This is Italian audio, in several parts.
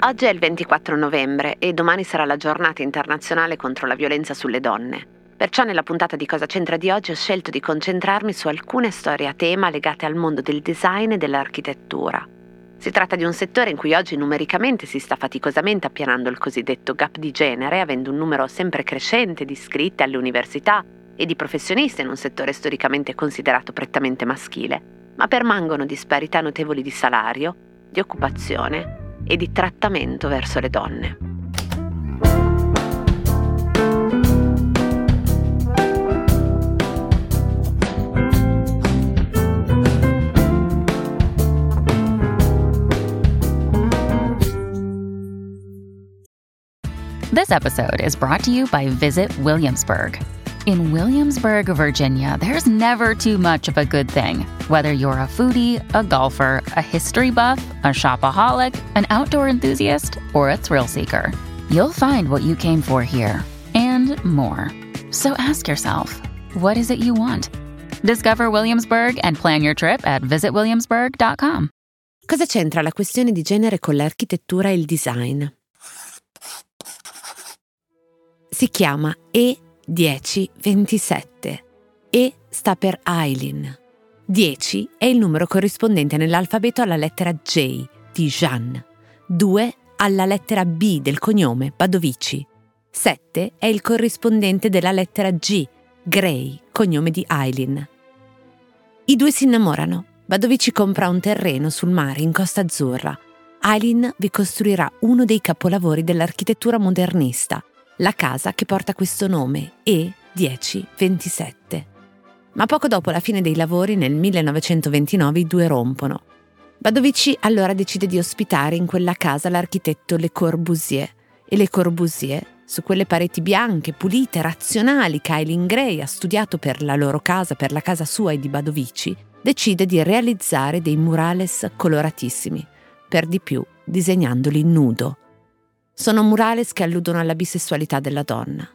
Oggi è il 24 novembre e domani sarà la giornata internazionale contro la violenza sulle donne. Perciò nella puntata di Cosa c'entra di oggi ho scelto di concentrarmi su alcune storie a tema legate al mondo del design e dell'architettura. Si tratta di un settore in cui oggi numericamente si sta faticosamente appianando il cosiddetto gap di genere, avendo un numero sempre crescente di iscritte alle università e di professionisti in un settore storicamente considerato prettamente maschile, ma permangono disparità notevoli di salario, di occupazione e di trattamento verso le donne. This episode is brought to you by Visit Williamsburg. In Williamsburg, Virginia, there's never too much of a good thing. Whether you're a foodie, a golfer, a history buff, a shopaholic, an outdoor enthusiast, or a thrill seeker, you'll find what you came for here and more. So ask yourself, what is it you want? Discover Williamsburg and plan your trip at visitwilliamsburg.com. Cosa c'entra la questione di genere con l'architettura e il design? Si chiama E1027. E sta per Eileen. 10 è il numero corrispondente nell'alfabeto alla lettera J di Jeanne. 2 alla lettera B del cognome Badovici. 7 è il corrispondente della lettera G, Gray, cognome di Eileen. I due si innamorano. Badovici compra un terreno sul mare in Costa Azzurra. Eileen vi costruirà uno dei capolavori dell'architettura modernista, la casa che porta questo nome, E1027. Ma poco dopo la fine dei lavori, nel 1929, i due rompono. Badovici allora decide di ospitare in quella casa l'architetto Le Corbusier e Le Corbusier, su quelle pareti bianche, pulite, razionali che Eileen Gray ha studiato per la loro casa, per la casa sua e di Badovici, decide di realizzare dei murales coloratissimi, per di più disegnandoli nudo. Sono murales che alludono alla bisessualità della donna.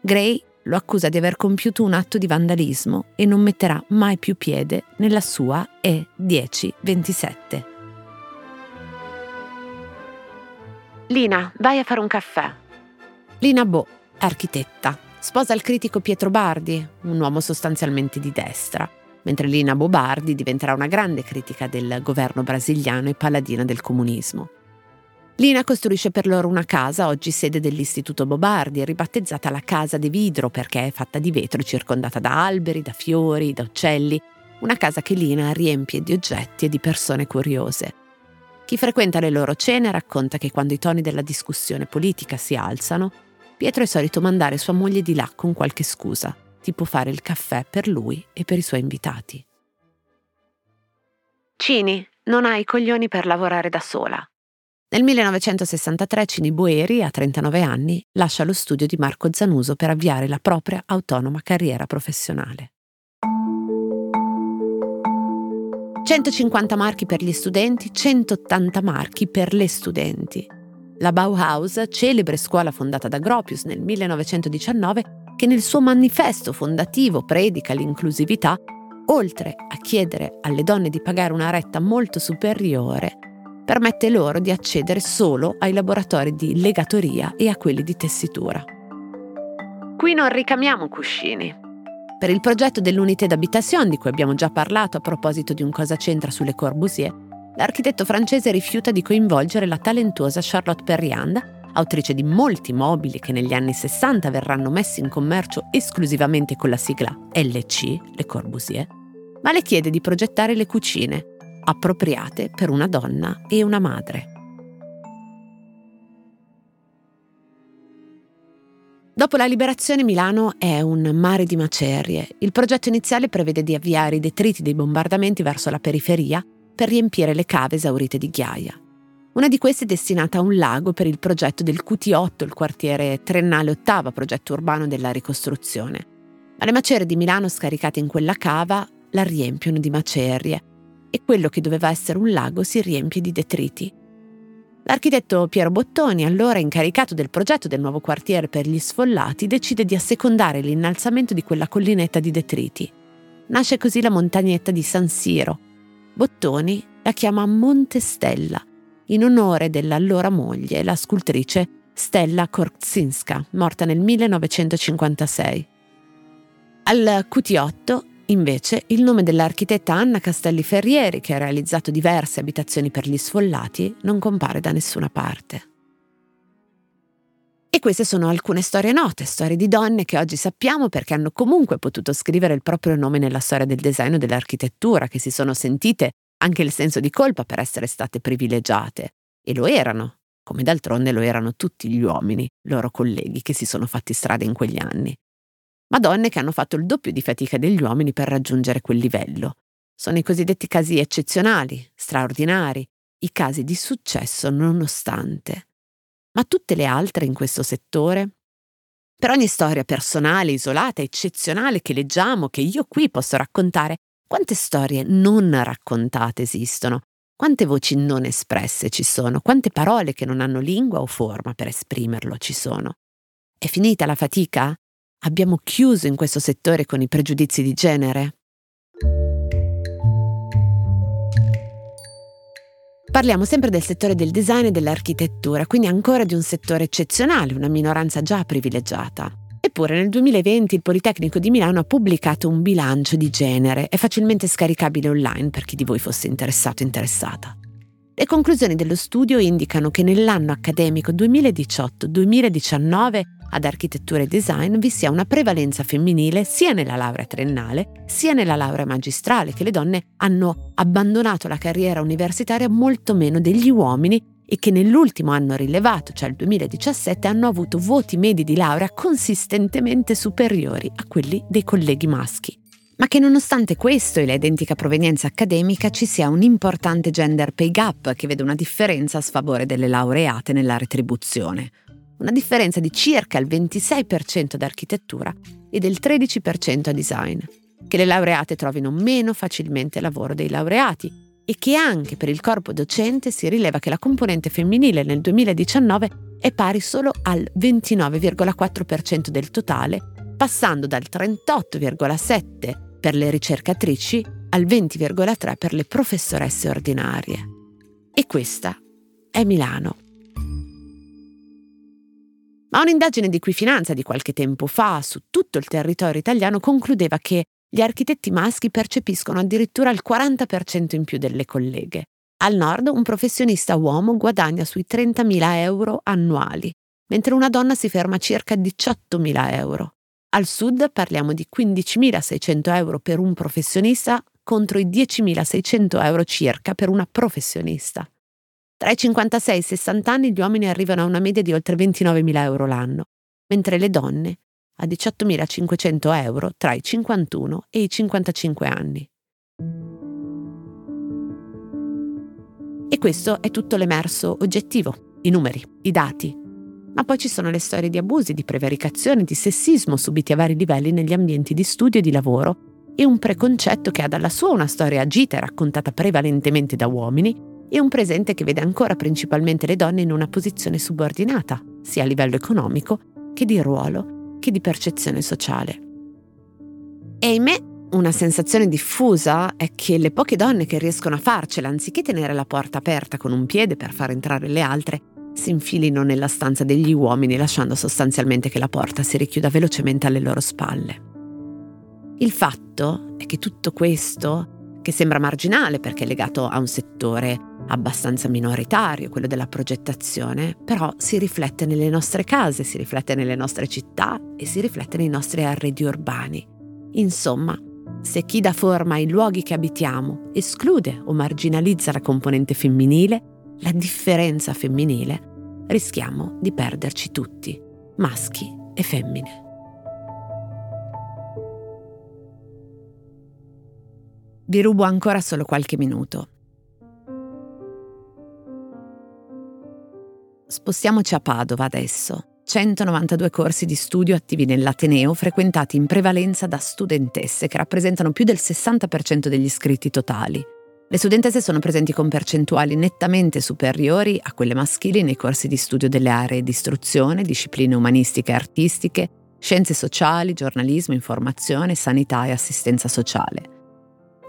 Gray lo accusa di aver compiuto un atto di vandalismo e non metterà mai più piede nella sua E1027. Lina, vai a fare un caffè. Lina Bo, architetta, sposa il critico Pietro Bardi, un uomo sostanzialmente di destra, mentre Lina Bobardi diventerà una grande critica del governo brasiliano e paladina del comunismo. Lina costruisce per loro una casa, oggi sede dell'Istituto Bobardi, ribattezzata la Casa di Vidro perché è fatta di vetro circondata da alberi, da fiori, da uccelli. Una casa che Lina riempie di oggetti e di persone curiose. Chi frequenta le loro cene racconta che quando i toni della discussione politica si alzano, Pietro è solito mandare sua moglie di là con qualche scusa, tipo fare il caffè per lui e per i suoi invitati. Cini, non hai coglioni per lavorare da sola. Nel 1963 Cini Boeri, a 39 anni, lascia lo studio di Marco Zanuso per avviare la propria autonoma carriera professionale. 150 marchi per gli studenti, 180 marchi per le studenti. La Bauhaus, celebre scuola fondata da Gropius nel 1919, che nel suo manifesto fondativo predica l'inclusività, oltre a chiedere alle donne di pagare una retta molto superiore, permette loro di accedere solo ai laboratori di legatoria e a quelli di tessitura. Qui non ricamiamo cuscini. Per il progetto dell'unité d'habitation di cui abbiamo già parlato a proposito di un cosa c'entra sulle Corbusier, l'architetto francese rifiuta di coinvolgere la talentuosa Charlotte Perriand, autrice di molti mobili che negli anni 60 verranno messi in commercio esclusivamente con la sigla LC, Le Corbusier, ma le chiede di progettare le cucine, appropriate per una donna e una madre. Dopo la liberazione Milano è un mare di macerie. Il progetto iniziale prevede di avviare i detriti dei bombardamenti verso la periferia per riempire le cave esaurite di ghiaia. Una di queste è destinata a un lago per il progetto del QT8, il quartiere triennale ottava progetto urbano della ricostruzione. Ma le macerie di Milano scaricate in quella cava la riempiono di macerie e quello che doveva essere un lago si riempie di detriti. L'architetto Piero Bottoni, allora incaricato del progetto del nuovo quartiere per gli sfollati, decide di assecondare l'innalzamento di quella collinetta di detriti. Nasce così la montagnetta di San Siro. Bottoni la chiama Monte Stella, in onore dell'allora moglie, la scultrice Stella Korczynska, morta nel 1956. Al QT8, invece, il nome dell'architetta Anna Castelli Ferrieri, che ha realizzato diverse abitazioni per gli sfollati, non compare da nessuna parte. E queste sono alcune storie note, storie di donne che oggi sappiamo perché hanno comunque potuto scrivere il proprio nome nella storia del design o dell'architettura, che si sono sentite anche il senso di colpa per essere state privilegiate. E lo erano, come d'altronde lo erano tutti gli uomini, loro colleghi che si sono fatti strada in quegli anni. Ma donne che hanno fatto il doppio di fatica degli uomini per raggiungere quel livello. Sono i cosiddetti casi eccezionali, straordinari, i casi di successo nonostante ma tutte le altre in questo settore? Per ogni storia personale, isolata, eccezionale che leggiamo, che io qui posso raccontare, quante storie non raccontate esistono? Quante voci non espresse ci sono? Quante parole che non hanno lingua o forma per esprimerlo ci sono? È finita la fatica? Abbiamo chiuso in questo settore con i pregiudizi di genere? Parliamo sempre del settore del design e dell'architettura, quindi ancora di un settore eccezionale, una minoranza già privilegiata. Eppure nel 2020 il Politecnico di Milano ha pubblicato un bilancio di genere, è facilmente scaricabile online per chi di voi fosse interessato o interessata. Le conclusioni dello studio indicano che nell'anno accademico 2018-2019 ad architettura e design vi sia una prevalenza femminile sia nella laurea triennale sia nella laurea magistrale, che le donne hanno abbandonato la carriera universitaria molto meno degli uomini e che nell'ultimo anno rilevato, cioè il 2017, hanno avuto voti medi di laurea consistentemente superiori a quelli dei colleghi maschi. Ma che nonostante questo e la identica provenienza accademica ci sia un importante gender pay gap che vede una differenza a sfavore delle laureate nella retribuzione una differenza di circa il 26% ad architettura e del 13% a design, che le laureate trovino meno facilmente lavoro dei laureati e che anche per il corpo docente si rileva che la componente femminile nel 2019 è pari solo al 29,4% del totale, passando dal 38,7% per le ricercatrici al 20,3% per le professoresse ordinarie. E questa è Milano. Ma un'indagine di Quifinanza di qualche tempo fa su tutto il territorio italiano concludeva che gli architetti maschi percepiscono addirittura il 40% in più delle colleghe. Al nord un professionista uomo guadagna sui 30.000 euro annuali, mentre una donna si ferma a circa 18.000 euro. Al sud parliamo di 15.600 euro per un professionista contro i 10.600 euro circa per una professionista. Tra i 56 e i 60 anni gli uomini arrivano a una media di oltre 29.000 euro l'anno, mentre le donne a 18.500 euro tra i 51 e i 55 anni. E questo è tutto l'emerso oggettivo, i numeri, i dati. Ma poi ci sono le storie di abusi, di prevaricazione, di sessismo subiti a vari livelli negli ambienti di studio e di lavoro e un preconcetto che ha dalla sua una storia agita e raccontata prevalentemente da uomini e un presente che vede ancora principalmente le donne in una posizione subordinata, sia a livello economico che di ruolo che di percezione sociale. E me una sensazione diffusa è che le poche donne che riescono a farcela, anziché tenere la porta aperta con un piede per far entrare le altre, si infilino nella stanza degli uomini lasciando sostanzialmente che la porta si richiuda velocemente alle loro spalle. Il fatto è che tutto questo, che sembra marginale perché è legato a un settore abbastanza minoritario, quello della progettazione, però si riflette nelle nostre case, si riflette nelle nostre città e si riflette nei nostri arredi urbani. Insomma, se chi dà forma ai luoghi che abitiamo esclude o marginalizza la componente femminile, la differenza femminile, rischiamo di perderci tutti, maschi e femmine. Vi rubo ancora solo qualche minuto Spostiamoci a Padova adesso. 192 corsi di studio attivi nell'Ateneo frequentati in prevalenza da studentesse che rappresentano più del 60% degli iscritti totali. Le studentesse sono presenti con percentuali nettamente superiori a quelle maschili nei corsi di studio delle aree di istruzione, discipline umanistiche e artistiche, scienze sociali, giornalismo, informazione, sanità e assistenza sociale.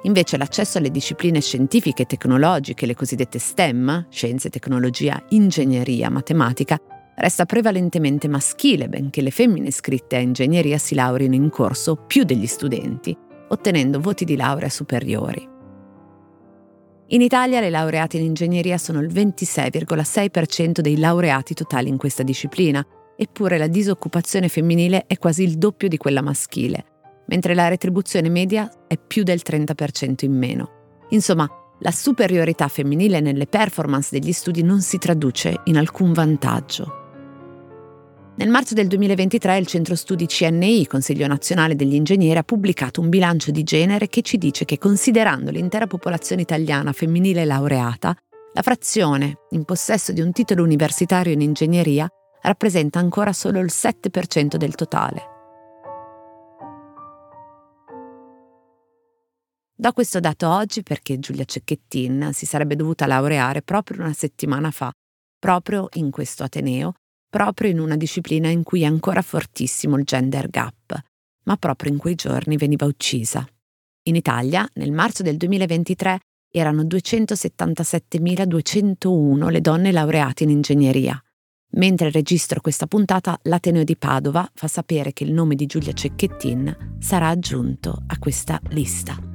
Invece l'accesso alle discipline scientifiche e tecnologiche, le cosiddette STEM, scienze, tecnologia, ingegneria, matematica, resta prevalentemente maschile, benché le femmine iscritte a ingegneria si laureino in corso più degli studenti, ottenendo voti di laurea superiori. In Italia le laureate in ingegneria sono il 26,6% dei laureati totali in questa disciplina, eppure la disoccupazione femminile è quasi il doppio di quella maschile, mentre la retribuzione media è più del 30% in meno. Insomma, la superiorità femminile nelle performance degli studi non si traduce in alcun vantaggio. Nel marzo del 2023 il centro studi CNI, Consiglio nazionale degli ingegneri, ha pubblicato un bilancio di genere che ci dice che considerando l'intera popolazione italiana femminile laureata, la frazione in possesso di un titolo universitario in ingegneria rappresenta ancora solo il 7% del totale. Do questo dato oggi perché Giulia Cecchettin si sarebbe dovuta laureare proprio una settimana fa, proprio in questo Ateneo, proprio in una disciplina in cui è ancora fortissimo il gender gap, ma proprio in quei giorni veniva uccisa. In Italia, nel marzo del 2023, erano 277.201 le donne laureate in ingegneria. Mentre registro questa puntata, l'Ateneo di Padova fa sapere che il nome di Giulia Cecchettin sarà aggiunto a questa lista.